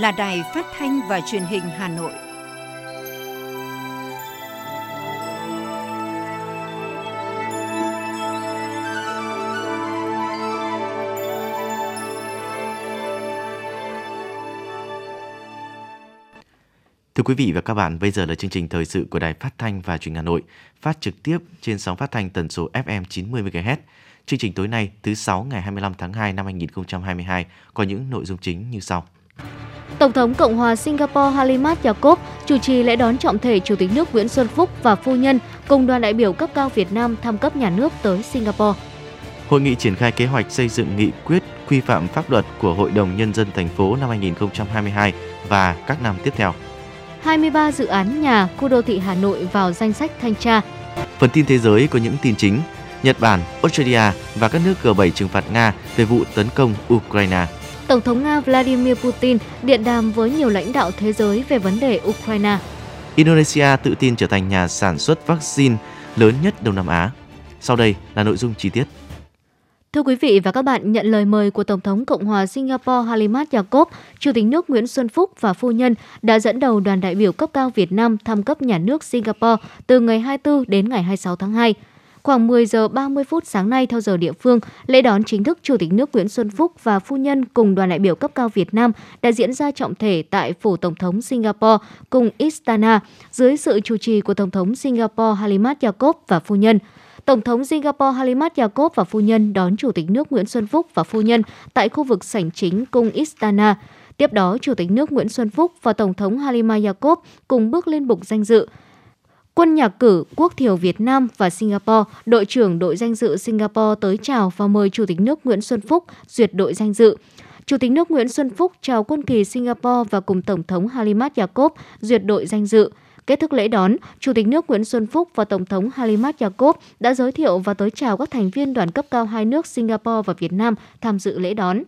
là Đài Phát thanh và Truyền hình Hà Nội. Thưa quý vị và các bạn, bây giờ là chương trình thời sự của Đài Phát thanh và Truyền hình Hà Nội, phát trực tiếp trên sóng phát thanh tần số FM 90 MHz. Chương trình tối nay, thứ sáu ngày 25 tháng 2 năm 2022 có những nội dung chính như sau. Tổng thống Cộng hòa Singapore Halimat Yacob chủ trì lễ đón trọng thể Chủ tịch nước Nguyễn Xuân Phúc và phu nhân cùng đoàn đại biểu cấp cao Việt Nam thăm cấp nhà nước tới Singapore. Hội nghị triển khai kế hoạch xây dựng nghị quyết quy phạm pháp luật của Hội đồng Nhân dân thành phố năm 2022 và các năm tiếp theo. 23 dự án nhà khu đô thị Hà Nội vào danh sách thanh tra. Phần tin thế giới có những tin chính. Nhật Bản, Australia và các nước G7 trừng phạt Nga về vụ tấn công Ukraine. Tổng thống Nga Vladimir Putin điện đàm với nhiều lãnh đạo thế giới về vấn đề Ukraine. Indonesia tự tin trở thành nhà sản xuất vaccine lớn nhất Đông Nam Á. Sau đây là nội dung chi tiết. Thưa quý vị và các bạn, nhận lời mời của Tổng thống Cộng hòa Singapore Halimat Yacob, Chủ tịch nước Nguyễn Xuân Phúc và phu nhân đã dẫn đầu đoàn đại biểu cấp cao Việt Nam thăm cấp nhà nước Singapore từ ngày 24 đến ngày 26 tháng 2. Khoảng 10 giờ 30 phút sáng nay theo giờ địa phương, lễ đón chính thức Chủ tịch nước Nguyễn Xuân Phúc và phu nhân cùng đoàn đại biểu cấp cao Việt Nam đã diễn ra trọng thể tại phủ Tổng thống Singapore cùng Istana dưới sự chủ trì của Tổng thống Singapore Halimat Yacob và phu nhân. Tổng thống Singapore Halimat Yacob và phu nhân đón Chủ tịch nước Nguyễn Xuân Phúc và phu nhân tại khu vực sảnh chính cung Istana. Tiếp đó, Chủ tịch nước Nguyễn Xuân Phúc và Tổng thống Halima Yacob cùng bước lên bục danh dự. Quân nhạc cử Quốc thiểu Việt Nam và Singapore, đội trưởng đội danh dự Singapore tới chào và mời Chủ tịch nước Nguyễn Xuân Phúc duyệt đội danh dự. Chủ tịch nước Nguyễn Xuân Phúc chào quân kỳ Singapore và cùng Tổng thống Halimat Yacob duyệt đội danh dự. Kết thúc lễ đón, Chủ tịch nước Nguyễn Xuân Phúc và Tổng thống Halimat Yacob đã giới thiệu và tới chào các thành viên đoàn cấp cao hai nước Singapore và Việt Nam tham dự lễ đón.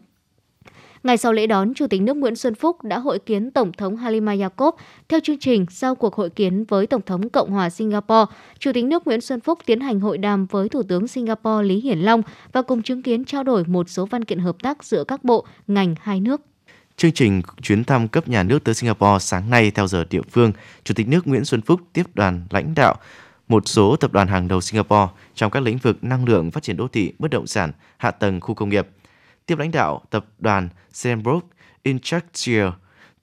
Ngày sau lễ đón, Chủ tịch nước Nguyễn Xuân Phúc đã hội kiến Tổng thống Halima Yacob. Theo chương trình, sau cuộc hội kiến với Tổng thống Cộng hòa Singapore, Chủ tịch nước Nguyễn Xuân Phúc tiến hành hội đàm với Thủ tướng Singapore Lý Hiển Long và cùng chứng kiến trao đổi một số văn kiện hợp tác giữa các bộ, ngành hai nước. Chương trình chuyến thăm cấp nhà nước tới Singapore sáng nay theo giờ địa phương, Chủ tịch nước Nguyễn Xuân Phúc tiếp đoàn lãnh đạo một số tập đoàn hàng đầu Singapore trong các lĩnh vực năng lượng, phát triển đô thị, bất động sản, hạ tầng, khu công nghiệp. Tiếp lãnh đạo tập đoàn Sembrook Industrial,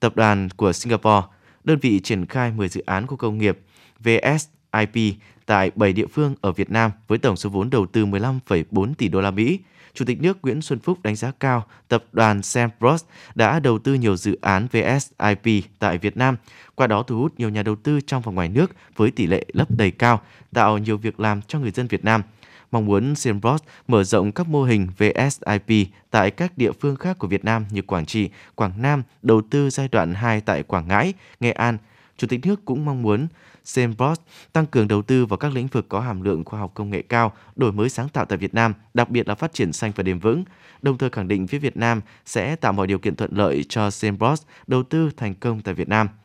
tập đoàn của Singapore, đơn vị triển khai 10 dự án khu công nghiệp VSIP tại 7 địa phương ở Việt Nam với tổng số vốn đầu tư 15,4 tỷ đô la Mỹ. Chủ tịch nước Nguyễn Xuân Phúc đánh giá cao tập đoàn Sembros đã đầu tư nhiều dự án VSIP tại Việt Nam, qua đó thu hút nhiều nhà đầu tư trong và ngoài nước với tỷ lệ lấp đầy cao, tạo nhiều việc làm cho người dân Việt Nam – mong muốn Sembros mở rộng các mô hình VSIP tại các địa phương khác của Việt Nam như Quảng Trị, Quảng Nam, đầu tư giai đoạn 2 tại Quảng Ngãi, Nghệ An. Chủ tịch nước cũng mong muốn Sembros tăng cường đầu tư vào các lĩnh vực có hàm lượng khoa học công nghệ cao, đổi mới sáng tạo tại Việt Nam, đặc biệt là phát triển xanh và bền vững. Đồng thời khẳng định phía Việt Nam sẽ tạo mọi điều kiện thuận lợi cho Sembros đầu tư thành công tại Việt Nam –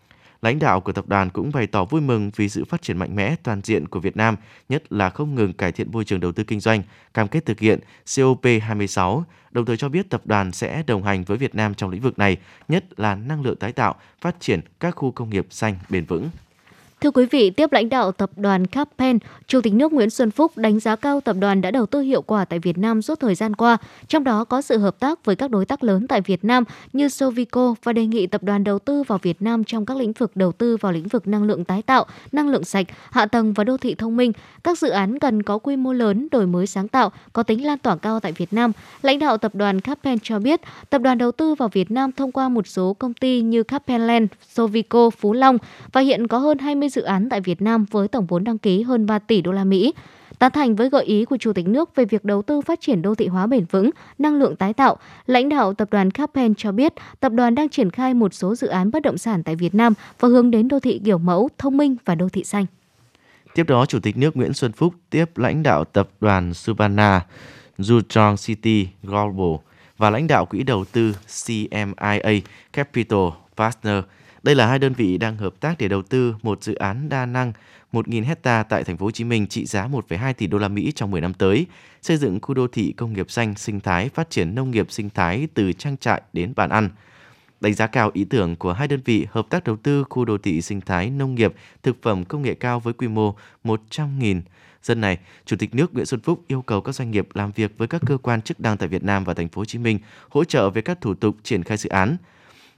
Lãnh đạo của tập đoàn cũng bày tỏ vui mừng vì sự phát triển mạnh mẽ toàn diện của Việt Nam, nhất là không ngừng cải thiện môi trường đầu tư kinh doanh, cam kết thực hiện COP26, đồng thời cho biết tập đoàn sẽ đồng hành với Việt Nam trong lĩnh vực này, nhất là năng lượng tái tạo, phát triển các khu công nghiệp xanh bền vững. Thưa quý vị, tiếp lãnh đạo tập đoàn Capen, Chủ tịch nước Nguyễn Xuân Phúc đánh giá cao tập đoàn đã đầu tư hiệu quả tại Việt Nam suốt thời gian qua, trong đó có sự hợp tác với các đối tác lớn tại Việt Nam như Sovico và đề nghị tập đoàn đầu tư vào Việt Nam trong các lĩnh vực đầu tư vào lĩnh vực năng lượng tái tạo, năng lượng sạch, hạ tầng và đô thị thông minh. Các dự án cần có quy mô lớn, đổi mới sáng tạo, có tính lan tỏa cao tại Việt Nam. Lãnh đạo tập đoàn Capen cho biết, tập đoàn đầu tư vào Việt Nam thông qua một số công ty như Capenland, Sovico, Phú Long và hiện có hơn 20 dự án tại Việt Nam với tổng vốn đăng ký hơn 3 tỷ đô la Mỹ. Tán thành với gợi ý của Chủ tịch nước về việc đầu tư phát triển đô thị hóa bền vững, năng lượng tái tạo, lãnh đạo tập đoàn Capen cho biết tập đoàn đang triển khai một số dự án bất động sản tại Việt Nam và hướng đến đô thị kiểu mẫu, thông minh và đô thị xanh. Tiếp đó, Chủ tịch nước Nguyễn Xuân Phúc tiếp lãnh đạo tập đoàn Subana, Zhuchong City Global và lãnh đạo quỹ đầu tư CMIA Capital Partner đây là hai đơn vị đang hợp tác để đầu tư một dự án đa năng 1.000 hecta tại thành phố Hồ Chí Minh trị giá 1,2 tỷ đô la Mỹ trong 10 năm tới, xây dựng khu đô thị công nghiệp xanh sinh thái, phát triển nông nghiệp sinh thái từ trang trại đến bàn ăn. đánh giá cao ý tưởng của hai đơn vị hợp tác đầu tư khu đô thị sinh thái nông nghiệp, thực phẩm công nghệ cao với quy mô 100.000 dân này, Chủ tịch nước Nguyễn Xuân Phúc yêu cầu các doanh nghiệp làm việc với các cơ quan chức năng tại Việt Nam và thành phố Hồ Chí Minh hỗ trợ về các thủ tục triển khai dự án.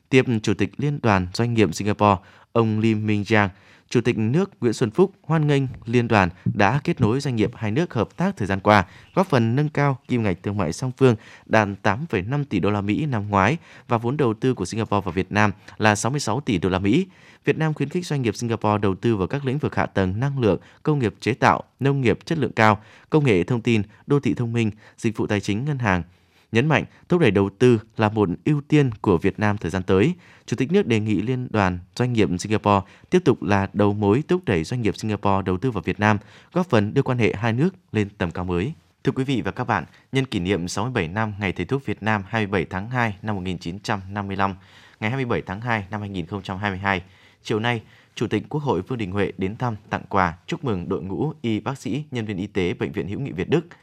Tiếp Chủ tịch Liên đoàn Doanh nghiệp Singapore, ông Lim Minh Giang Chủ tịch nước Nguyễn Xuân Phúc hoan nghênh liên đoàn đã kết nối doanh nghiệp hai nước hợp tác thời gian qua, góp phần nâng cao kim ngạch thương mại song phương đạt 8,5 tỷ đô la Mỹ năm ngoái và vốn đầu tư của Singapore vào Việt Nam là 66 tỷ đô la Mỹ. Việt Nam khuyến khích doanh nghiệp Singapore đầu tư vào các lĩnh vực hạ tầng năng lượng, công nghiệp chế tạo, nông nghiệp chất lượng cao, công nghệ thông tin, đô thị thông minh, dịch vụ tài chính ngân hàng, nhấn mạnh thúc đẩy đầu tư là một ưu tiên của Việt Nam thời gian tới. Chủ tịch nước đề nghị Liên đoàn Doanh nghiệp Singapore tiếp tục là đầu mối thúc đẩy doanh nghiệp Singapore đầu tư vào Việt Nam, góp phần đưa quan hệ hai nước lên tầm cao mới. Thưa quý vị và các bạn, nhân kỷ niệm 67 năm Ngày Thầy thuốc Việt Nam 27 tháng 2 năm 1955, ngày 27 tháng 2 năm 2022, chiều nay, Chủ tịch Quốc hội Vương Đình Huệ đến thăm, tặng quà, chúc mừng đội ngũ y bác sĩ, nhân viên y tế Bệnh viện Hữu nghị Việt Đức –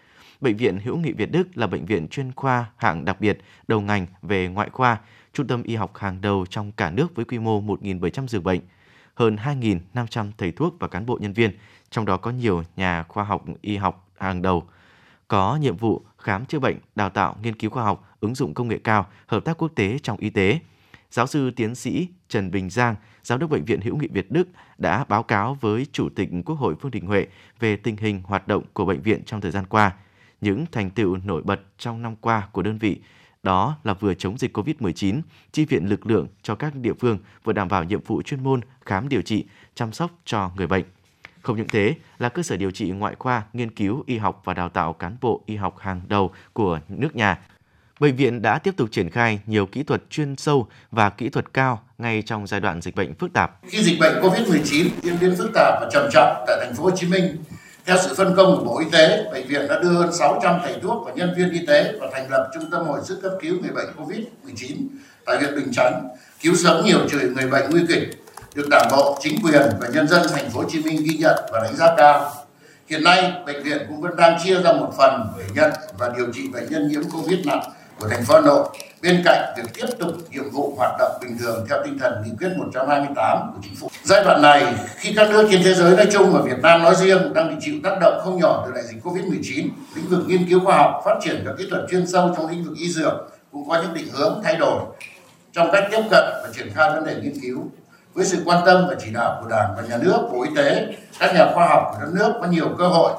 Bệnh viện Hữu nghị Việt Đức là bệnh viện chuyên khoa hạng đặc biệt, đầu ngành về ngoại khoa, trung tâm y học hàng đầu trong cả nước với quy mô 1.700 giường bệnh, hơn 2.500 thầy thuốc và cán bộ nhân viên, trong đó có nhiều nhà khoa học y học hàng đầu, có nhiệm vụ khám chữa bệnh, đào tạo, nghiên cứu khoa học, ứng dụng công nghệ cao, hợp tác quốc tế trong y tế. Giáo sư tiến sĩ Trần Bình Giang, Giám đốc Bệnh viện Hữu nghị Việt Đức đã báo cáo với Chủ tịch Quốc hội Vương Đình Huệ về tình hình hoạt động của bệnh viện trong thời gian qua – những thành tựu nổi bật trong năm qua của đơn vị đó là vừa chống dịch COVID-19, chi viện lực lượng cho các địa phương, vừa đảm bảo nhiệm vụ chuyên môn khám điều trị, chăm sóc cho người bệnh. Không những thế, là cơ sở điều trị ngoại khoa, nghiên cứu y học và đào tạo cán bộ y học hàng đầu của nước nhà. Bệnh viện đã tiếp tục triển khai nhiều kỹ thuật chuyên sâu và kỹ thuật cao ngay trong giai đoạn dịch bệnh phức tạp. Khi dịch bệnh COVID-19 diễn biến phức tạp và trầm trọng tại thành phố Hồ Chí Minh, theo sự phân công của Bộ Y tế, bệnh viện đã đưa hơn 600 thầy thuốc và nhân viên y tế và thành lập trung tâm hồi sức cấp cứu người bệnh COVID-19 tại huyện Bình Chánh, cứu sống nhiều người bệnh nguy kịch, được Đảng bộ, chính quyền và nhân dân thành phố Hồ Chí Minh ghi nhận và đánh giá cao. Hiện nay, bệnh viện cũng vẫn đang chia ra một phần để nhận và điều trị bệnh nhân nhiễm COVID nặng của thành phố Hà Nội bên cạnh việc tiếp tục nhiệm vụ hoạt động bình thường theo tinh thần nghị quyết 128 của chính phủ. Giai đoạn này, khi các nước trên thế giới nói chung và Việt Nam nói riêng đang bị chịu tác động không nhỏ từ đại dịch Covid-19, lĩnh vực nghiên cứu khoa học, phát triển các kỹ thuật chuyên sâu trong lĩnh vực y dược cũng có những định hướng thay đổi trong cách tiếp cận và triển khai vấn đề nghiên cứu. Với sự quan tâm và chỉ đạo của Đảng và Nhà nước, Bộ Y tế, các nhà khoa học của đất nước có nhiều cơ hội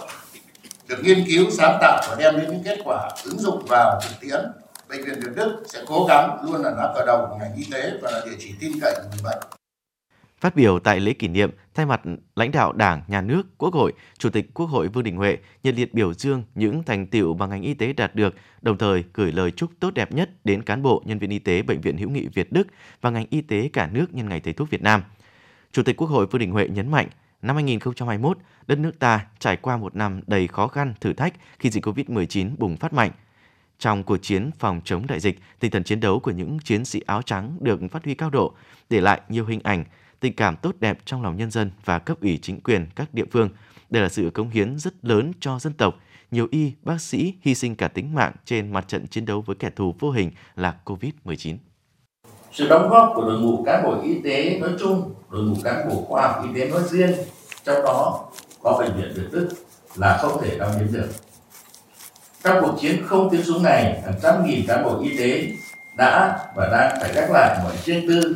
được nghiên cứu, sáng tạo và đem đến những kết quả ứng dụng vào thực tiễn Bệnh viện Việt Đức sẽ cố gắng luôn là lá cờ đầu của ngành y tế và là địa chỉ tin cậy của người bệnh. Phát biểu tại lễ kỷ niệm, thay mặt lãnh đạo Đảng, Nhà nước, Quốc hội, Chủ tịch Quốc hội Vương Đình Huệ nhiệt liệt biểu dương những thành tiệu mà ngành y tế đạt được, đồng thời gửi lời chúc tốt đẹp nhất đến cán bộ, nhân viên y tế Bệnh viện Hữu nghị Việt Đức và ngành y tế cả nước nhân ngày Thầy thuốc Việt Nam. Chủ tịch Quốc hội Vương Đình Huệ nhấn mạnh, năm 2021, đất nước ta trải qua một năm đầy khó khăn, thử thách khi dịch COVID-19 bùng phát mạnh – trong cuộc chiến phòng chống đại dịch, tinh thần chiến đấu của những chiến sĩ áo trắng được phát huy cao độ, để lại nhiều hình ảnh, tình cảm tốt đẹp trong lòng nhân dân và cấp ủy chính quyền các địa phương. Đây là sự cống hiến rất lớn cho dân tộc. Nhiều y, bác sĩ hy sinh cả tính mạng trên mặt trận chiến đấu với kẻ thù vô hình là COVID-19. Sự đóng góp của đội ngũ cán bộ y tế nói chung, đội ngũ cán bộ khoa học y tế nói riêng, trong đó có bệnh viện Việt Đức là không thể đong đếm được trong cuộc chiến không tiếng súng này, hàng trăm nghìn cán bộ y tế đã và đang phải gác lại mọi riêng tư,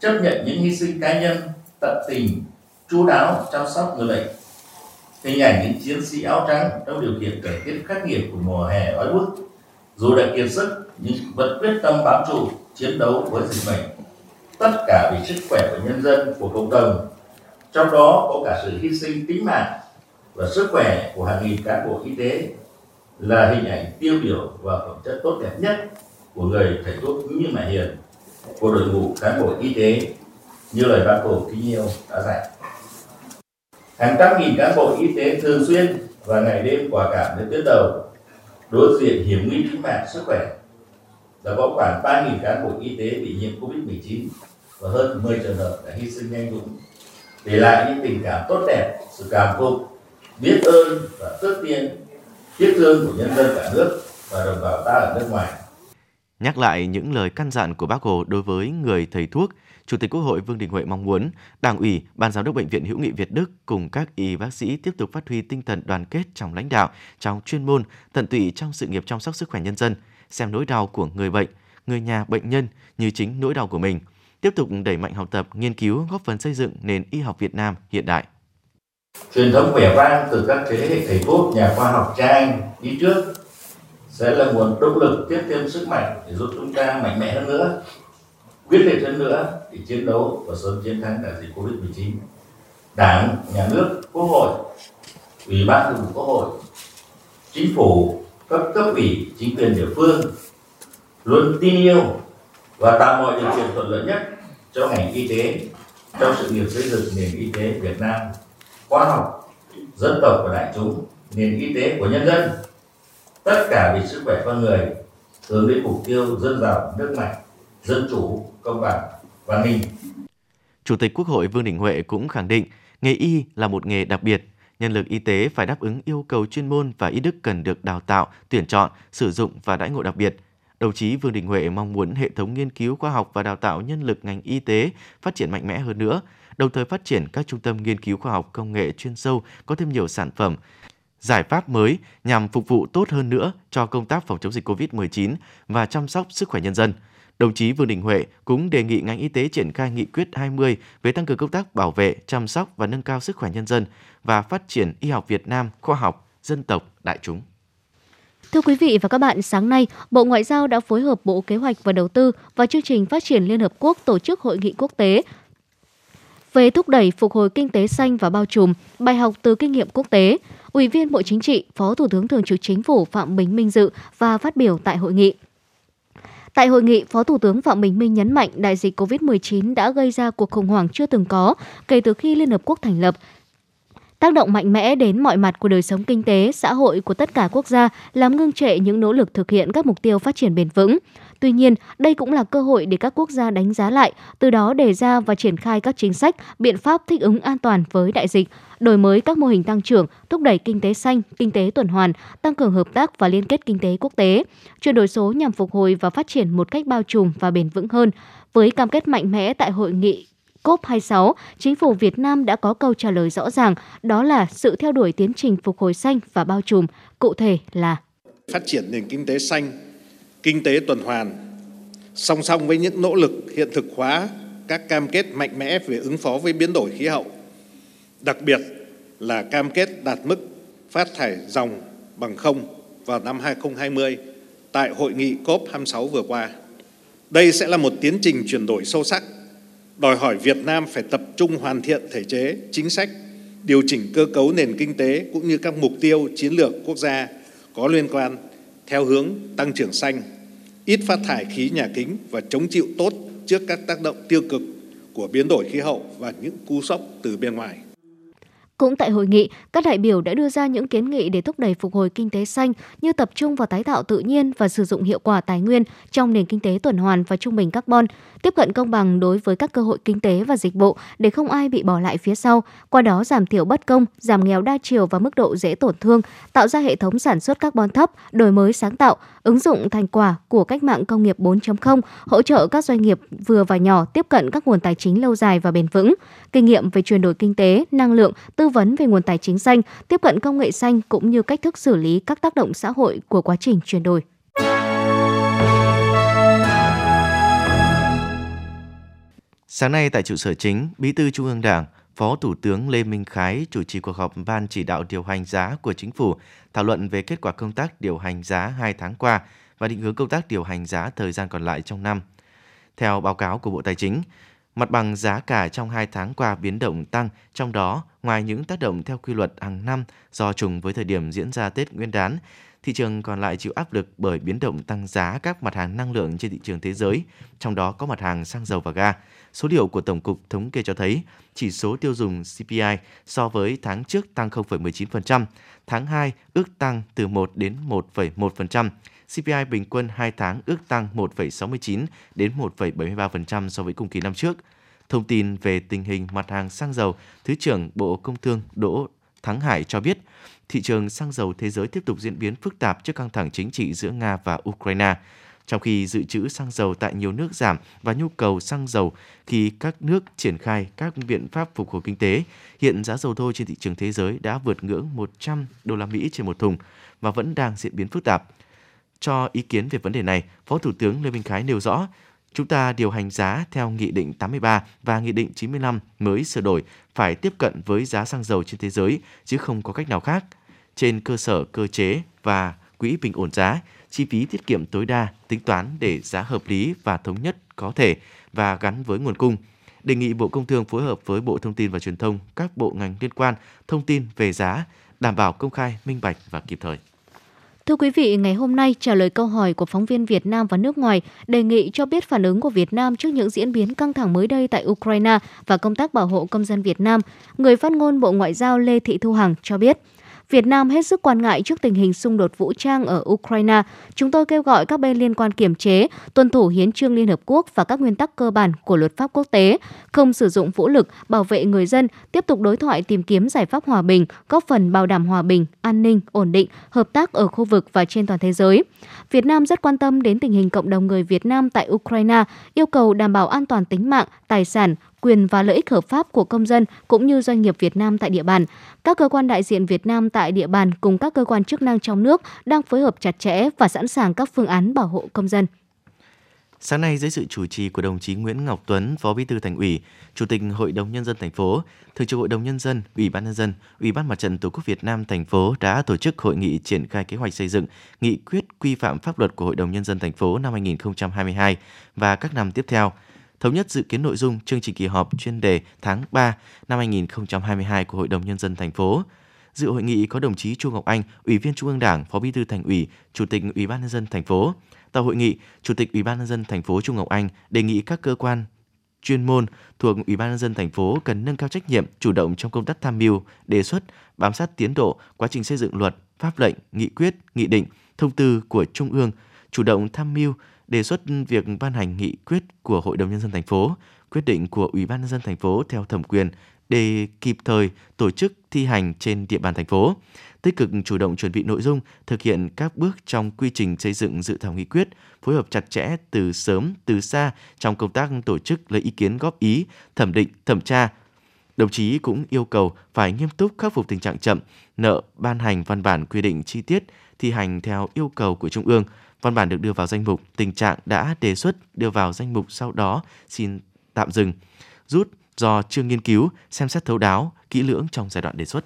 chấp nhận những hy sinh cá nhân, tận tình, chú đáo chăm sóc người bệnh. Hình ảnh những chiến sĩ áo trắng trong điều kiện thời tiết khắc nghiệt của mùa hè oi bức, dù đã kiệt sức nhưng vẫn quyết tâm bám trụ chiến đấu với dịch bệnh. Tất cả vì sức khỏe của nhân dân, của cộng đồng, trong đó có cả sự hy sinh tính mạng và sức khỏe của hàng nghìn cán bộ y tế là hình ảnh tiêu biểu và phẩm chất tốt đẹp nhất của người thầy thuốc như mẹ hiền của đội ngũ cán bộ y tế như lời bác hồ kính yêu đã dạy. Hàng trăm nghìn cán bộ y tế thường xuyên và ngày đêm quả cảm đến tuyến đầu đối diện hiểm nguy tính mạng sức khỏe. Đã có khoảng 3.000 cán bộ y tế bị nhiễm Covid-19 và hơn 10 trường hợp đã hy sinh nhanh dũng. Để lại những tình cảm tốt đẹp, sự cảm phục, biết ơn và tước tiên tiếc thương của nhân dân cả nước và đồng bào ta ở nước ngoài. Nhắc lại những lời căn dặn của Bác Hồ đối với người thầy thuốc, Chủ tịch Quốc hội Vương Đình Huệ mong muốn Đảng ủy, Ban giám đốc bệnh viện Hữu nghị Việt Đức cùng các y bác sĩ tiếp tục phát huy tinh thần đoàn kết trong lãnh đạo, trong chuyên môn, tận tụy trong sự nghiệp chăm sóc sức khỏe nhân dân, xem nỗi đau của người bệnh, người nhà bệnh nhân như chính nỗi đau của mình, tiếp tục đẩy mạnh học tập, nghiên cứu, góp phần xây dựng nền y học Việt Nam hiện đại. Truyền thống vẻ vang từ các thế hệ thầy thuốc, nhà khoa học trang đi trước sẽ là nguồn động lực tiếp thêm sức mạnh để giúp chúng ta mạnh mẽ hơn nữa, quyết liệt hơn nữa để chiến đấu và sớm chiến thắng đại dịch Covid-19. Đảng, Nhà nước, Quốc hội, Ủy ban Thường vụ Quốc hội, Chính phủ, các cấp ủy, chính quyền địa phương luôn tin yêu và tạo mọi điều kiện thuận lợi nhất cho ngành y tế trong sự nghiệp xây dựng nền y tế Việt Nam khoa học, dân tộc và đại chúng, nền y tế của nhân dân. Tất cả vì sức khỏe con người hướng đến mục tiêu dân giàu nước mạnh dân chủ công bằng văn minh. Chủ tịch Quốc hội Vương Đình Huệ cũng khẳng định nghề y là một nghề đặc biệt. Nhân lực y tế phải đáp ứng yêu cầu chuyên môn và y đức cần được đào tạo, tuyển chọn, sử dụng và đãi ngộ đặc biệt. Đồng chí Vương Đình Huệ mong muốn hệ thống nghiên cứu khoa học và đào tạo nhân lực ngành y tế phát triển mạnh mẽ hơn nữa, đồng thời phát triển các trung tâm nghiên cứu khoa học công nghệ chuyên sâu có thêm nhiều sản phẩm, giải pháp mới nhằm phục vụ tốt hơn nữa cho công tác phòng chống dịch COVID-19 và chăm sóc sức khỏe nhân dân. Đồng chí Vương Đình Huệ cũng đề nghị ngành y tế triển khai nghị quyết 20 về tăng cường công tác bảo vệ, chăm sóc và nâng cao sức khỏe nhân dân và phát triển y học Việt Nam khoa học, dân tộc, đại chúng. Thưa quý vị và các bạn, sáng nay, Bộ Ngoại giao đã phối hợp Bộ Kế hoạch và Đầu tư và chương trình phát triển Liên Hợp Quốc tổ chức hội nghị quốc tế về thúc đẩy phục hồi kinh tế xanh và bao trùm, bài học từ kinh nghiệm quốc tế. Ủy viên Bộ Chính trị, Phó Thủ tướng Thường trực Chính phủ Phạm Bình Minh dự và phát biểu tại hội nghị. Tại hội nghị, Phó Thủ tướng Phạm Bình Minh nhấn mạnh đại dịch COVID-19 đã gây ra cuộc khủng hoảng chưa từng có kể từ khi Liên Hợp Quốc thành lập, tác động mạnh mẽ đến mọi mặt của đời sống kinh tế, xã hội của tất cả quốc gia, làm ngưng trệ những nỗ lực thực hiện các mục tiêu phát triển bền vững. Tuy nhiên, đây cũng là cơ hội để các quốc gia đánh giá lại, từ đó đề ra và triển khai các chính sách, biện pháp thích ứng an toàn với đại dịch, đổi mới các mô hình tăng trưởng, thúc đẩy kinh tế xanh, kinh tế tuần hoàn, tăng cường hợp tác và liên kết kinh tế quốc tế, chuyển đổi số nhằm phục hồi và phát triển một cách bao trùm và bền vững hơn. Với cam kết mạnh mẽ tại hội nghị COP26, chính phủ Việt Nam đã có câu trả lời rõ ràng, đó là sự theo đuổi tiến trình phục hồi xanh và bao trùm, cụ thể là phát triển nền kinh tế xanh, kinh tế tuần hoàn, song song với những nỗ lực hiện thực hóa các cam kết mạnh mẽ về ứng phó với biến đổi khí hậu, đặc biệt là cam kết đạt mức phát thải dòng bằng không vào năm 2020 tại hội nghị COP26 vừa qua. Đây sẽ là một tiến trình chuyển đổi sâu sắc đòi hỏi Việt Nam phải tập trung hoàn thiện thể chế, chính sách, điều chỉnh cơ cấu nền kinh tế cũng như các mục tiêu chiến lược quốc gia có liên quan theo hướng tăng trưởng xanh, ít phát thải khí nhà kính và chống chịu tốt trước các tác động tiêu cực của biến đổi khí hậu và những cú sốc từ bên ngoài. Cũng tại hội nghị, các đại biểu đã đưa ra những kiến nghị để thúc đẩy phục hồi kinh tế xanh như tập trung vào tái tạo tự nhiên và sử dụng hiệu quả tài nguyên trong nền kinh tế tuần hoàn và trung bình carbon, tiếp cận công bằng đối với các cơ hội kinh tế và dịch vụ để không ai bị bỏ lại phía sau, qua đó giảm thiểu bất công, giảm nghèo đa chiều và mức độ dễ tổn thương, tạo ra hệ thống sản xuất carbon thấp, đổi mới sáng tạo, ứng dụng thành quả của cách mạng công nghiệp 4.0, hỗ trợ các doanh nghiệp vừa và nhỏ tiếp cận các nguồn tài chính lâu dài và bền vững, kinh nghiệm về chuyển đổi kinh tế, năng lượng, tư vấn về nguồn tài chính xanh, tiếp cận công nghệ xanh cũng như cách thức xử lý các tác động xã hội của quá trình chuyển đổi. Sáng nay tại trụ sở chính, Bí thư Trung ương Đảng, Phó Thủ tướng Lê Minh Khái chủ trì cuộc họp Ban chỉ đạo điều hành giá của Chính phủ thảo luận về kết quả công tác điều hành giá 2 tháng qua và định hướng công tác điều hành giá thời gian còn lại trong năm. Theo báo cáo của Bộ Tài chính, mặt bằng giá cả trong 2 tháng qua biến động tăng, trong đó ngoài những tác động theo quy luật hàng năm do trùng với thời điểm diễn ra Tết Nguyên đán, thị trường còn lại chịu áp lực bởi biến động tăng giá các mặt hàng năng lượng trên thị trường thế giới, trong đó có mặt hàng xăng dầu và ga. Số liệu của Tổng cục Thống kê cho thấy, chỉ số tiêu dùng CPI so với tháng trước tăng 0,19%, tháng 2 ước tăng từ 1 đến 1,1%. CPI bình quân 2 tháng ước tăng 1,69 đến 1,73% so với cùng kỳ năm trước. Thông tin về tình hình mặt hàng xăng dầu, Thứ trưởng Bộ Công Thương Đỗ Thắng Hải cho biết, thị trường xăng dầu thế giới tiếp tục diễn biến phức tạp trước căng thẳng chính trị giữa Nga và Ukraine. Trong khi dự trữ xăng dầu tại nhiều nước giảm và nhu cầu xăng dầu khi các nước triển khai các biện pháp phục hồi kinh tế, hiện giá dầu thô trên thị trường thế giới đã vượt ngưỡng 100 đô la Mỹ trên một thùng và vẫn đang diễn biến phức tạp. Cho ý kiến về vấn đề này, Phó Thủ tướng Lê Minh Khái nêu rõ, chúng ta điều hành giá theo Nghị định 83 và Nghị định 95 mới sửa đổi phải tiếp cận với giá xăng dầu trên thế giới, chứ không có cách nào khác. Trên cơ sở cơ chế và quỹ bình ổn giá, chi phí tiết kiệm tối đa, tính toán để giá hợp lý và thống nhất có thể và gắn với nguồn cung. Đề nghị Bộ Công Thương phối hợp với Bộ Thông tin và Truyền thông, các bộ ngành liên quan thông tin về giá, đảm bảo công khai, minh bạch và kịp thời. Thưa quý vị, ngày hôm nay trả lời câu hỏi của phóng viên Việt Nam và nước ngoài đề nghị cho biết phản ứng của Việt Nam trước những diễn biến căng thẳng mới đây tại Ukraine và công tác bảo hộ công dân Việt Nam, người phát ngôn Bộ Ngoại giao Lê Thị Thu Hằng cho biết – Việt Nam hết sức quan ngại trước tình hình xung đột vũ trang ở Ukraine. Chúng tôi kêu gọi các bên liên quan kiểm chế, tuân thủ hiến trương Liên Hợp Quốc và các nguyên tắc cơ bản của luật pháp quốc tế, không sử dụng vũ lực, bảo vệ người dân, tiếp tục đối thoại tìm kiếm giải pháp hòa bình, góp phần bảo đảm hòa bình, an ninh, ổn định, hợp tác ở khu vực và trên toàn thế giới. Việt Nam rất quan tâm đến tình hình cộng đồng người Việt Nam tại Ukraine, yêu cầu đảm bảo an toàn tính mạng, tài sản, quyền và lợi ích hợp pháp của công dân cũng như doanh nghiệp Việt Nam tại địa bàn. Các cơ quan đại diện Việt Nam tại địa bàn cùng các cơ quan chức năng trong nước đang phối hợp chặt chẽ và sẵn sàng các phương án bảo hộ công dân. Sáng nay dưới sự chủ trì của đồng chí Nguyễn Ngọc Tuấn, Phó Bí thư Thành ủy, Chủ tịch Hội đồng nhân dân thành phố, Thường trực Hội đồng nhân dân, Ủy ban nhân dân, Ủy ban Mặt trận Tổ quốc Việt Nam thành phố đã tổ chức hội nghị triển khai kế hoạch xây dựng nghị quyết quy phạm pháp luật của Hội đồng nhân dân thành phố năm 2022 và các năm tiếp theo thống nhất dự kiến nội dung chương trình kỳ họp chuyên đề tháng 3 năm 2022 của Hội đồng Nhân dân thành phố. Dự hội nghị có đồng chí Chu Ngọc Anh, Ủy viên Trung ương Đảng, Phó Bí thư Thành ủy, Chủ tịch Ủy ban nhân dân thành phố. Tại hội nghị, Chủ tịch Ủy ban nhân dân thành phố Chu Ngọc Anh đề nghị các cơ quan chuyên môn thuộc Ủy ban nhân dân thành phố cần nâng cao trách nhiệm, chủ động trong công tác tham mưu, đề xuất, bám sát tiến độ quá trình xây dựng luật, pháp lệnh, nghị quyết, nghị định, thông tư của Trung ương, chủ động tham mưu đề xuất việc ban hành nghị quyết của Hội đồng nhân dân thành phố, quyết định của Ủy ban nhân dân thành phố theo thẩm quyền để kịp thời tổ chức thi hành trên địa bàn thành phố, tích cực chủ động chuẩn bị nội dung, thực hiện các bước trong quy trình xây dựng dự thảo nghị quyết, phối hợp chặt chẽ từ sớm từ xa trong công tác tổ chức lấy ý kiến góp ý, thẩm định, thẩm tra. Đồng chí cũng yêu cầu phải nghiêm túc khắc phục tình trạng chậm, nợ ban hành văn bản quy định chi tiết, thi hành theo yêu cầu của Trung ương, Văn bản được đưa vào danh mục tình trạng đã đề xuất đưa vào danh mục sau đó xin tạm dừng, rút do chưa nghiên cứu, xem xét thấu đáo, kỹ lưỡng trong giai đoạn đề xuất.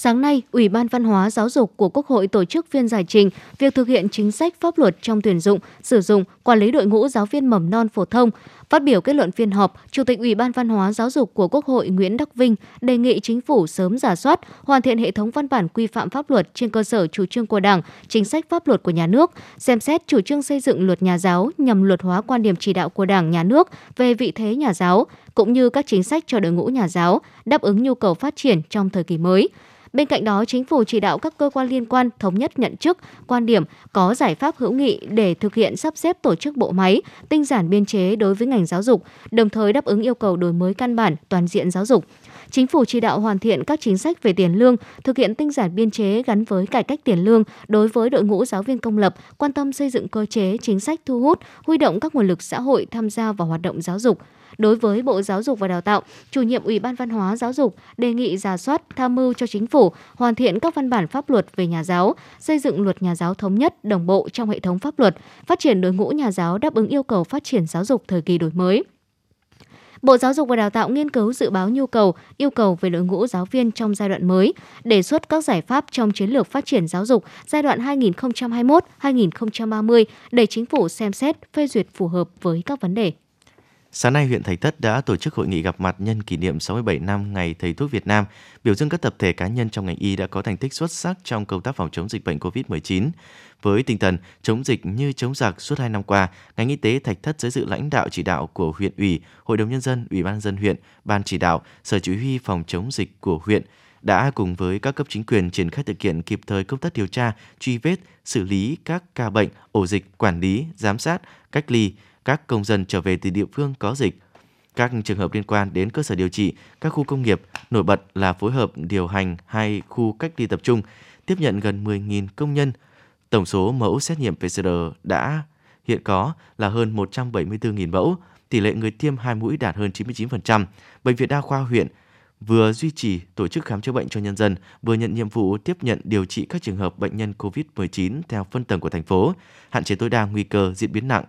Sáng nay, Ủy ban Văn hóa Giáo dục của Quốc hội tổ chức phiên giải trình việc thực hiện chính sách pháp luật trong tuyển dụng, sử dụng, quản lý đội ngũ giáo viên mầm non phổ thông. Phát biểu kết luận phiên họp, Chủ tịch Ủy ban Văn hóa Giáo dục của Quốc hội Nguyễn Đắc Vinh đề nghị chính phủ sớm giả soát, hoàn thiện hệ thống văn bản quy phạm pháp luật trên cơ sở chủ trương của Đảng, chính sách pháp luật của nhà nước, xem xét chủ trương xây dựng luật nhà giáo nhằm luật hóa quan điểm chỉ đạo của Đảng, nhà nước về vị thế nhà giáo, cũng như các chính sách cho đội ngũ nhà giáo, đáp ứng nhu cầu phát triển trong thời kỳ mới. Bên cạnh đó, chính phủ chỉ đạo các cơ quan liên quan thống nhất nhận chức, quan điểm, có giải pháp hữu nghị để thực hiện sắp xếp tổ chức bộ máy, tinh giản biên chế đối với ngành giáo dục, đồng thời đáp ứng yêu cầu đổi mới căn bản toàn diện giáo dục. Chính phủ chỉ đạo hoàn thiện các chính sách về tiền lương, thực hiện tinh giản biên chế gắn với cải cách tiền lương đối với đội ngũ giáo viên công lập, quan tâm xây dựng cơ chế chính sách thu hút, huy động các nguồn lực xã hội tham gia vào hoạt động giáo dục, Đối với Bộ Giáo dục và Đào tạo, chủ nhiệm Ủy ban Văn hóa Giáo dục đề nghị giả soát tham mưu cho chính phủ hoàn thiện các văn bản pháp luật về nhà giáo, xây dựng luật nhà giáo thống nhất, đồng bộ trong hệ thống pháp luật, phát triển đội ngũ nhà giáo đáp ứng yêu cầu phát triển giáo dục thời kỳ đổi mới. Bộ Giáo dục và Đào tạo nghiên cứu dự báo nhu cầu, yêu cầu về đội ngũ giáo viên trong giai đoạn mới, đề xuất các giải pháp trong chiến lược phát triển giáo dục giai đoạn 2021-2030 để chính phủ xem xét phê duyệt phù hợp với các vấn đề. Sáng nay, huyện Thạch Thất đã tổ chức hội nghị gặp mặt nhân kỷ niệm 67 năm Ngày Thầy thuốc Việt Nam, biểu dương các tập thể cá nhân trong ngành y đã có thành tích xuất sắc trong công tác phòng chống dịch bệnh COVID-19. Với tinh thần chống dịch như chống giặc suốt 2 năm qua, ngành y tế Thạch Thất dưới sự lãnh đạo chỉ đạo của huyện ủy, Hội đồng nhân dân, Ủy ban dân huyện, ban chỉ đạo, Sở chỉ huy phòng chống dịch của huyện đã cùng với các cấp chính quyền triển khai thực hiện kịp thời công tác điều tra, truy vết, xử lý các ca bệnh, ổ dịch, quản lý, giám sát, cách ly, các công dân trở về từ địa phương có dịch. Các trường hợp liên quan đến cơ sở điều trị, các khu công nghiệp nổi bật là phối hợp điều hành hai khu cách ly tập trung, tiếp nhận gần 10.000 công nhân. Tổng số mẫu xét nghiệm PCR đã hiện có là hơn 174.000 mẫu, tỷ lệ người tiêm hai mũi đạt hơn 99%. Bệnh viện Đa khoa huyện vừa duy trì tổ chức khám chữa bệnh cho nhân dân, vừa nhận nhiệm vụ tiếp nhận điều trị các trường hợp bệnh nhân COVID-19 theo phân tầng của thành phố, hạn chế tối đa nguy cơ diễn biến nặng.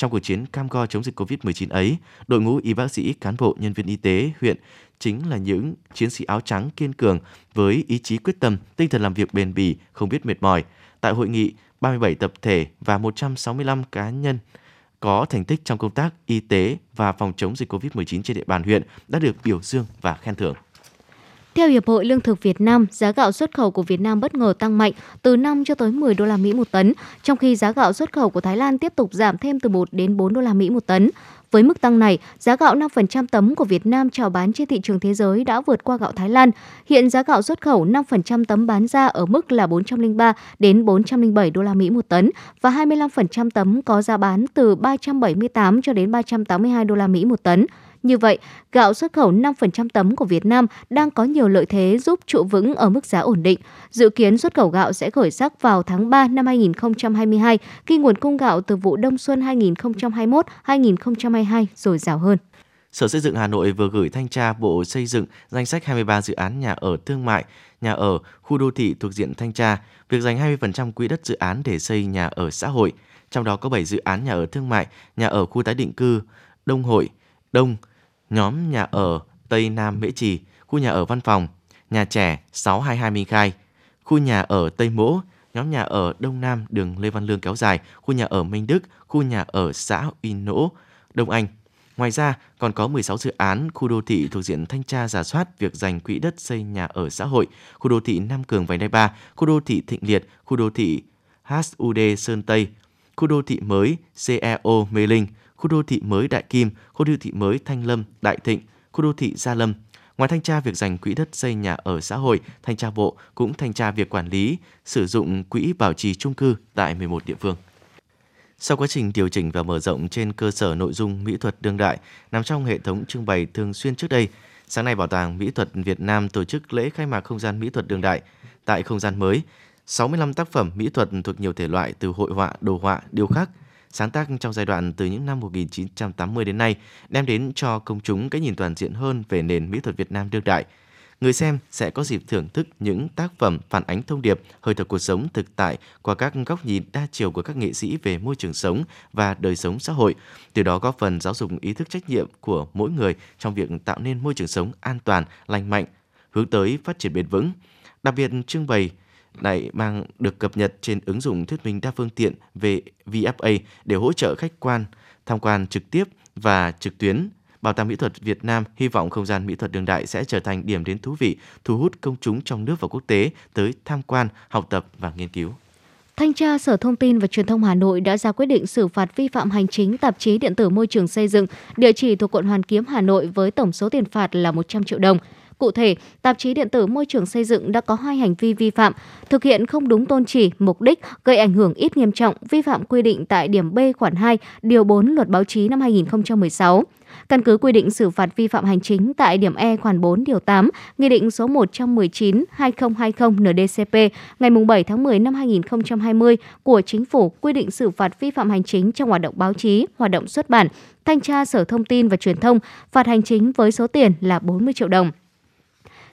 Trong cuộc chiến cam go chống dịch COVID-19 ấy, đội ngũ y bác sĩ, cán bộ, nhân viên y tế huyện chính là những chiến sĩ áo trắng kiên cường với ý chí quyết tâm, tinh thần làm việc bền bỉ, không biết mệt mỏi. Tại hội nghị, 37 tập thể và 165 cá nhân có thành tích trong công tác y tế và phòng chống dịch COVID-19 trên địa bàn huyện đã được biểu dương và khen thưởng. Theo Hiệp hội Lương thực Việt Nam, giá gạo xuất khẩu của Việt Nam bất ngờ tăng mạnh từ 5 cho tới 10 đô la Mỹ một tấn, trong khi giá gạo xuất khẩu của Thái Lan tiếp tục giảm thêm từ 1 đến 4 đô la Mỹ một tấn. Với mức tăng này, giá gạo 5% tấm của Việt Nam chào bán trên thị trường thế giới đã vượt qua gạo Thái Lan. Hiện giá gạo xuất khẩu 5% tấm bán ra ở mức là 403 đến 407 đô la Mỹ một tấn và 25% tấm có giá bán từ 378 cho đến 382 đô la Mỹ một tấn. Như vậy, gạo xuất khẩu 5% tấm của Việt Nam đang có nhiều lợi thế giúp trụ vững ở mức giá ổn định. Dự kiến xuất khẩu gạo sẽ khởi sắc vào tháng 3 năm 2022 khi nguồn cung gạo từ vụ đông xuân 2021-2022 dồi dào hơn. Sở Xây dựng Hà Nội vừa gửi thanh tra Bộ Xây dựng danh sách 23 dự án nhà ở thương mại, nhà ở, khu đô thị thuộc diện thanh tra, việc dành 20% quỹ đất dự án để xây nhà ở xã hội. Trong đó có 7 dự án nhà ở thương mại, nhà ở khu tái định cư, Đông Hội, Đông, nhóm nhà ở Tây Nam Mễ Trì, khu nhà ở văn phòng, nhà trẻ 622 Minh Khai, khu nhà ở Tây Mỗ, nhóm nhà ở Đông Nam đường Lê Văn Lương kéo dài, khu nhà ở Minh Đức, khu nhà ở xã Uy Nỗ, Đông Anh. Ngoài ra, còn có 16 dự án khu đô thị thuộc diện thanh tra giả soát việc dành quỹ đất xây nhà ở xã hội, khu đô thị Nam Cường Vành Đai Ba, khu đô thị Thịnh Liệt, khu đô thị HUD Sơn Tây, khu đô thị mới CEO Mê Linh, khu đô thị mới Đại Kim, khu đô thị mới Thanh Lâm, Đại Thịnh, khu đô thị Gia Lâm. Ngoài thanh tra việc dành quỹ đất xây nhà ở xã hội, thanh tra bộ cũng thanh tra việc quản lý, sử dụng quỹ bảo trì chung cư tại 11 địa phương. Sau quá trình điều chỉnh và mở rộng trên cơ sở nội dung mỹ thuật đương đại nằm trong hệ thống trưng bày thường xuyên trước đây, sáng nay Bảo tàng Mỹ thuật Việt Nam tổ chức lễ khai mạc không gian mỹ thuật đương đại. Tại không gian mới, 65 tác phẩm mỹ thuật thuộc nhiều thể loại từ hội họa, đồ họa, điêu khắc, sáng tác trong giai đoạn từ những năm 1980 đến nay, đem đến cho công chúng cái nhìn toàn diện hơn về nền mỹ thuật Việt Nam đương đại. Người xem sẽ có dịp thưởng thức những tác phẩm phản ánh thông điệp, hơi thở cuộc sống thực tại qua các góc nhìn đa chiều của các nghệ sĩ về môi trường sống và đời sống xã hội, từ đó góp phần giáo dục ý thức trách nhiệm của mỗi người trong việc tạo nên môi trường sống an toàn, lành mạnh, hướng tới phát triển bền vững. Đặc biệt trưng bày lại mang được cập nhật trên ứng dụng thuyết minh đa phương tiện về VFA để hỗ trợ khách quan tham quan trực tiếp và trực tuyến. Bảo tàng Mỹ thuật Việt Nam hy vọng không gian mỹ thuật đương đại sẽ trở thành điểm đến thú vị, thu hút công chúng trong nước và quốc tế tới tham quan, học tập và nghiên cứu. Thanh tra Sở Thông tin và Truyền thông Hà Nội đã ra quyết định xử phạt vi phạm hành chính tạp chí điện tử môi trường xây dựng, địa chỉ thuộc quận Hoàn Kiếm, Hà Nội với tổng số tiền phạt là 100 triệu đồng. Cụ thể, tạp chí điện tử Môi trường xây dựng đã có hai hành vi vi phạm, thực hiện không đúng tôn chỉ, mục đích, gây ảnh hưởng ít nghiêm trọng, vi phạm quy định tại điểm B khoản 2, điều 4 Luật báo chí năm 2016. Căn cứ quy định xử phạt vi phạm hành chính tại điểm E khoản 4 điều 8, Nghị định số 119/2020 NDCP ngày 7 tháng 10 năm 2020 của Chính phủ quy định xử phạt vi phạm hành chính trong hoạt động báo chí, hoạt động xuất bản, thanh tra Sở Thông tin và Truyền thông, phạt hành chính với số tiền là 40 triệu đồng.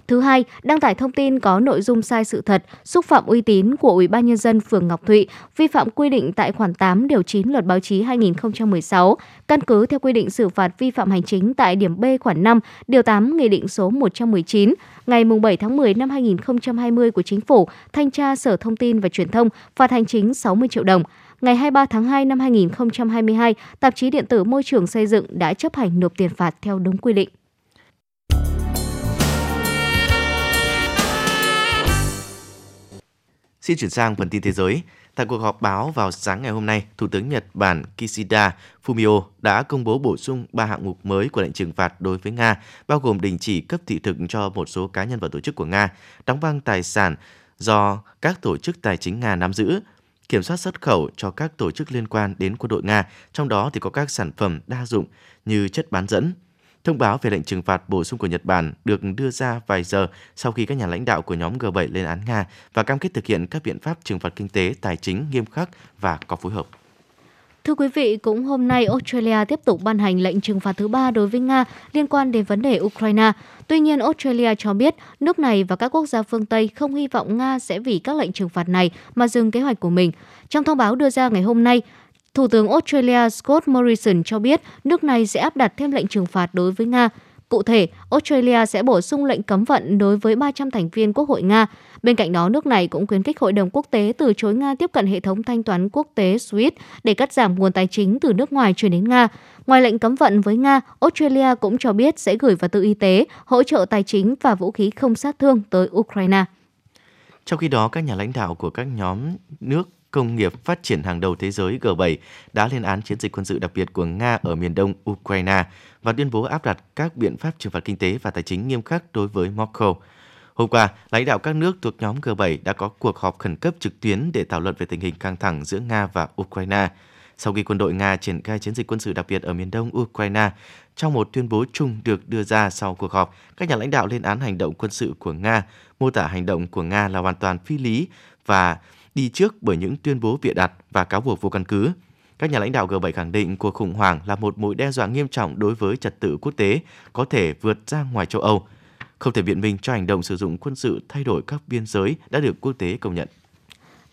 Thứ hai, đăng tải thông tin có nội dung sai sự thật, xúc phạm uy tín của Ủy ban nhân dân phường Ngọc Thụy, vi phạm quy định tại khoản 8 điều 9 Luật báo chí 2016, căn cứ theo quy định xử phạt vi phạm hành chính tại điểm B khoản 5, điều 8 Nghị định số 119 ngày 7 tháng 10 năm 2020 của Chính phủ, thanh tra Sở Thông tin và Truyền thông phạt hành chính 60 triệu đồng. Ngày 23 tháng 2 năm 2022, tạp chí điện tử Môi trường xây dựng đã chấp hành nộp tiền phạt theo đúng quy định. Xin chuyển sang phần tin thế giới. Tại cuộc họp báo vào sáng ngày hôm nay, Thủ tướng Nhật Bản Kishida Fumio đã công bố bổ sung ba hạng mục mới của lệnh trừng phạt đối với Nga, bao gồm đình chỉ cấp thị thực cho một số cá nhân và tổ chức của Nga, đóng băng tài sản do các tổ chức tài chính Nga nắm giữ, kiểm soát xuất khẩu cho các tổ chức liên quan đến quân đội Nga, trong đó thì có các sản phẩm đa dụng như chất bán dẫn, Thông báo về lệnh trừng phạt bổ sung của Nhật Bản được đưa ra vài giờ sau khi các nhà lãnh đạo của nhóm G7 lên án Nga và cam kết thực hiện các biện pháp trừng phạt kinh tế, tài chính nghiêm khắc và có phối hợp. Thưa quý vị, cũng hôm nay Australia tiếp tục ban hành lệnh trừng phạt thứ ba đối với Nga liên quan đến vấn đề Ukraine. Tuy nhiên, Australia cho biết nước này và các quốc gia phương Tây không hy vọng Nga sẽ vì các lệnh trừng phạt này mà dừng kế hoạch của mình. Trong thông báo đưa ra ngày hôm nay, Thủ tướng Australia Scott Morrison cho biết nước này sẽ áp đặt thêm lệnh trừng phạt đối với Nga. Cụ thể, Australia sẽ bổ sung lệnh cấm vận đối với 300 thành viên Quốc hội Nga. Bên cạnh đó, nước này cũng khuyến khích Hội đồng Quốc tế từ chối Nga tiếp cận hệ thống thanh toán quốc tế SWIFT để cắt giảm nguồn tài chính từ nước ngoài chuyển đến Nga. Ngoài lệnh cấm vận với Nga, Australia cũng cho biết sẽ gửi vật tư y tế, hỗ trợ tài chính và vũ khí không sát thương tới Ukraine. Trong khi đó, các nhà lãnh đạo của các nhóm nước công nghiệp phát triển hàng đầu thế giới G7 đã lên án chiến dịch quân sự đặc biệt của Nga ở miền đông Ukraine và tuyên bố áp đặt các biện pháp trừng phạt kinh tế và tài chính nghiêm khắc đối với Moscow. Hôm qua, lãnh đạo các nước thuộc nhóm G7 đã có cuộc họp khẩn cấp trực tuyến để thảo luận về tình hình căng thẳng giữa Nga và Ukraine. Sau khi quân đội Nga triển khai chiến dịch quân sự đặc biệt ở miền đông Ukraine, trong một tuyên bố chung được đưa ra sau cuộc họp, các nhà lãnh đạo lên án hành động quân sự của Nga, mô tả hành động của Nga là hoàn toàn phi lý và đi trước bởi những tuyên bố bịa đặt và cáo buộc vô căn cứ. Các nhà lãnh đạo G7 khẳng định cuộc khủng hoảng là một mối đe dọa nghiêm trọng đối với trật tự quốc tế, có thể vượt ra ngoài châu Âu. Không thể biện minh cho hành động sử dụng quân sự thay đổi các biên giới đã được quốc tế công nhận.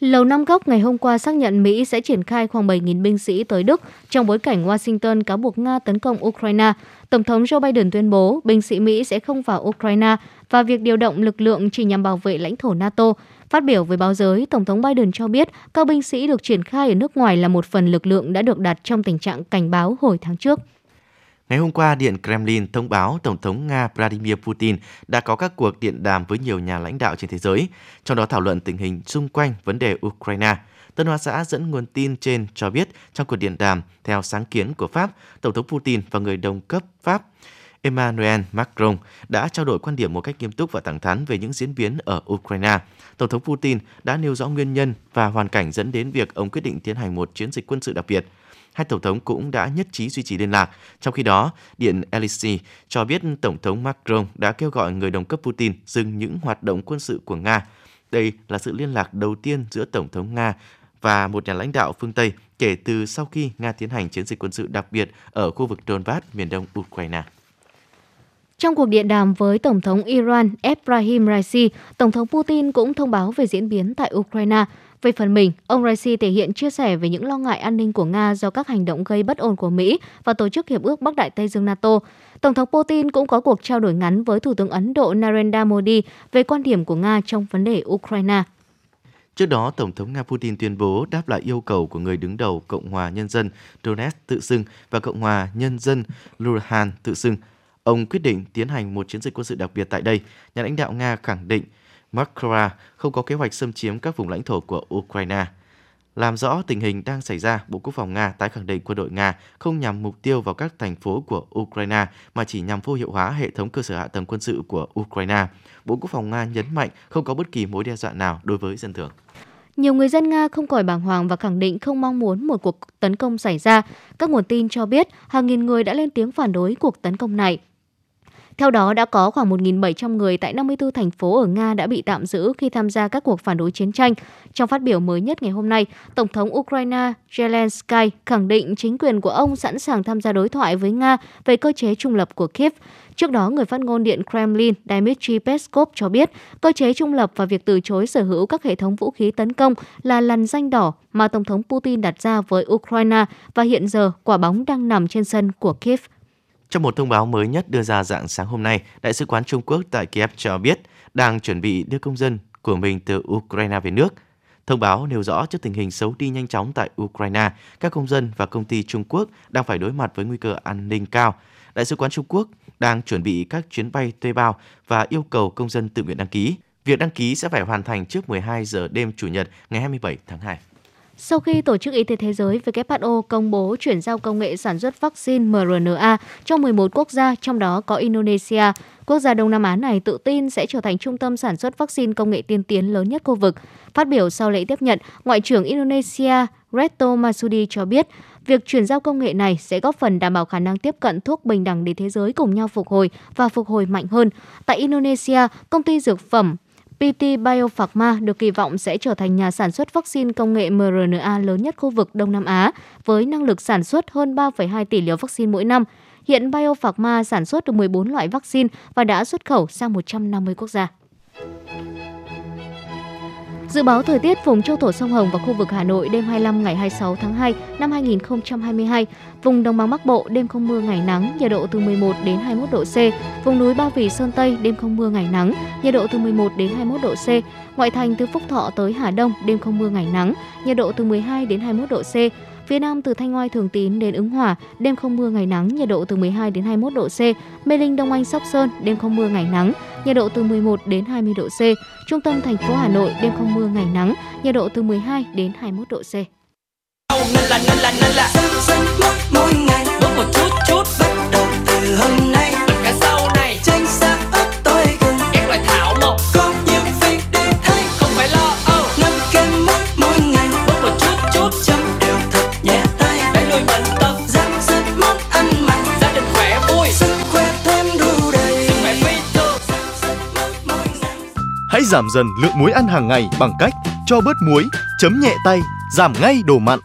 Lầu Năm Góc ngày hôm qua xác nhận Mỹ sẽ triển khai khoảng 7.000 binh sĩ tới Đức trong bối cảnh Washington cáo buộc Nga tấn công Ukraine. Tổng thống Joe Biden tuyên bố binh sĩ Mỹ sẽ không vào Ukraine và việc điều động lực lượng chỉ nhằm bảo vệ lãnh thổ NATO. Phát biểu với báo giới, Tổng thống Biden cho biết các binh sĩ được triển khai ở nước ngoài là một phần lực lượng đã được đặt trong tình trạng cảnh báo hồi tháng trước. Ngày hôm qua, Điện Kremlin thông báo Tổng thống Nga Vladimir Putin đã có các cuộc điện đàm với nhiều nhà lãnh đạo trên thế giới, trong đó thảo luận tình hình xung quanh vấn đề Ukraine. Tân Hoa xã dẫn nguồn tin trên cho biết trong cuộc điện đàm, theo sáng kiến của Pháp, Tổng thống Putin và người đồng cấp Pháp Emmanuel Macron đã trao đổi quan điểm một cách nghiêm túc và thẳng thắn về những diễn biến ở Ukraine. Tổng thống Putin đã nêu rõ nguyên nhân và hoàn cảnh dẫn đến việc ông quyết định tiến hành một chiến dịch quân sự đặc biệt. Hai tổng thống cũng đã nhất trí duy trì liên lạc. Trong khi đó, Điện Elysee cho biết Tổng thống Macron đã kêu gọi người đồng cấp Putin dừng những hoạt động quân sự của Nga. Đây là sự liên lạc đầu tiên giữa Tổng thống Nga và một nhà lãnh đạo phương Tây kể từ sau khi Nga tiến hành chiến dịch quân sự đặc biệt ở khu vực Donbass, miền đông Ukraine. Trong cuộc điện đàm với Tổng thống Iran Ebrahim Raisi, Tổng thống Putin cũng thông báo về diễn biến tại Ukraine. Về phần mình, ông Raisi thể hiện chia sẻ về những lo ngại an ninh của Nga do các hành động gây bất ổn của Mỹ và Tổ chức Hiệp ước Bắc Đại Tây Dương NATO. Tổng thống Putin cũng có cuộc trao đổi ngắn với Thủ tướng Ấn Độ Narendra Modi về quan điểm của Nga trong vấn đề Ukraine. Trước đó, Tổng thống Nga Putin tuyên bố đáp lại yêu cầu của người đứng đầu Cộng hòa Nhân dân Donetsk tự xưng và Cộng hòa Nhân dân Luhansk tự xưng Ông quyết định tiến hành một chiến dịch quân sự đặc biệt tại đây. Nhà lãnh đạo Nga khẳng định Moscow không có kế hoạch xâm chiếm các vùng lãnh thổ của Ukraine. Làm rõ tình hình đang xảy ra, Bộ Quốc phòng Nga tái khẳng định quân đội Nga không nhằm mục tiêu vào các thành phố của Ukraine mà chỉ nhằm vô hiệu hóa hệ thống cơ sở hạ tầng quân sự của Ukraine. Bộ Quốc phòng Nga nhấn mạnh không có bất kỳ mối đe dọa nào đối với dân thường. Nhiều người dân Nga không khỏi bàng hoàng và khẳng định không mong muốn một cuộc tấn công xảy ra. Các nguồn tin cho biết hàng nghìn người đã lên tiếng phản đối cuộc tấn công này. Theo đó, đã có khoảng 1.700 người tại 54 thành phố ở Nga đã bị tạm giữ khi tham gia các cuộc phản đối chiến tranh. Trong phát biểu mới nhất ngày hôm nay, Tổng thống Ukraine Zelensky khẳng định chính quyền của ông sẵn sàng tham gia đối thoại với Nga về cơ chế trung lập của Kiev. Trước đó, người phát ngôn Điện Kremlin Dmitry Peskov cho biết cơ chế trung lập và việc từ chối sở hữu các hệ thống vũ khí tấn công là lằn danh đỏ mà Tổng thống Putin đặt ra với Ukraine và hiện giờ quả bóng đang nằm trên sân của Kiev. Trong một thông báo mới nhất đưa ra dạng sáng hôm nay, Đại sứ quán Trung Quốc tại Kiev cho biết đang chuẩn bị đưa công dân của mình từ Ukraine về nước. Thông báo nêu rõ trước tình hình xấu đi nhanh chóng tại Ukraine, các công dân và công ty Trung Quốc đang phải đối mặt với nguy cơ an ninh cao. Đại sứ quán Trung Quốc đang chuẩn bị các chuyến bay thuê bao và yêu cầu công dân tự nguyện đăng ký. Việc đăng ký sẽ phải hoàn thành trước 12 giờ đêm Chủ nhật ngày 27 tháng 2. Sau khi Tổ chức Y tế Thế giới WHO công bố chuyển giao công nghệ sản xuất vaccine mRNA cho 11 quốc gia, trong đó có Indonesia, quốc gia Đông Nam Á này tự tin sẽ trở thành trung tâm sản xuất vaccine công nghệ tiên tiến lớn nhất khu vực. Phát biểu sau lễ tiếp nhận, Ngoại trưởng Indonesia Reto Masudi cho biết, việc chuyển giao công nghệ này sẽ góp phần đảm bảo khả năng tiếp cận thuốc bình đẳng để thế giới cùng nhau phục hồi và phục hồi mạnh hơn. Tại Indonesia, công ty dược phẩm PT Biopharma được kỳ vọng sẽ trở thành nhà sản xuất vaccine công nghệ mRNA lớn nhất khu vực Đông Nam Á, với năng lực sản xuất hơn 3,2 tỷ liều vaccine mỗi năm. Hiện Biopharma sản xuất được 14 loại vaccine và đã xuất khẩu sang 150 quốc gia. Dự báo thời tiết vùng châu thổ sông Hồng và khu vực Hà Nội đêm 25 ngày 26 tháng 2 năm 2022, vùng đồng bằng Bắc Bộ đêm không mưa ngày nắng, nhiệt độ từ 11 đến 21 độ C, vùng núi Ba Vì Sơn Tây đêm không mưa ngày nắng, nhiệt độ từ 11 đến 21 độ C, ngoại thành từ Phúc Thọ tới Hà Đông đêm không mưa ngày nắng, nhiệt độ từ 12 đến 21 độ C, Phía Nam từ Thanh Oai Thường Tín đến Ứng Hòa, đêm không mưa ngày nắng, nhiệt độ từ 12 đến 21 độ C. Mê Linh Đông Anh Sóc Sơn, đêm không mưa ngày nắng, nhiệt độ từ 11 đến 20 độ C. Trung tâm thành phố Hà Nội, đêm không mưa ngày nắng, nhiệt độ từ 12 đến 21 độ C. Là là là mỗi ngày một chút chút bắt đầu từ hôm nay Hãy giảm dần lượng muối ăn hàng ngày bằng cách cho bớt muối, chấm nhẹ tay, giảm ngay đồ mặn.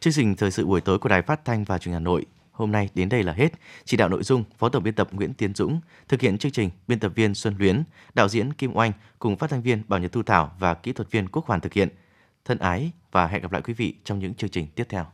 Chương trình thời sự buổi tối của Đài Phát thanh và Truyền hình Hà Nội hôm nay đến đây là hết. Chỉ đạo nội dung Phó tổng biên tập Nguyễn Tiến Dũng, thực hiện chương trình biên tập viên Xuân Luyến, đạo diễn Kim Oanh cùng phát thanh viên Bảo Nhật Thu Thảo và kỹ thuật viên Quốc Hoàn thực hiện. Thân ái và hẹn gặp lại quý vị trong những chương trình tiếp theo.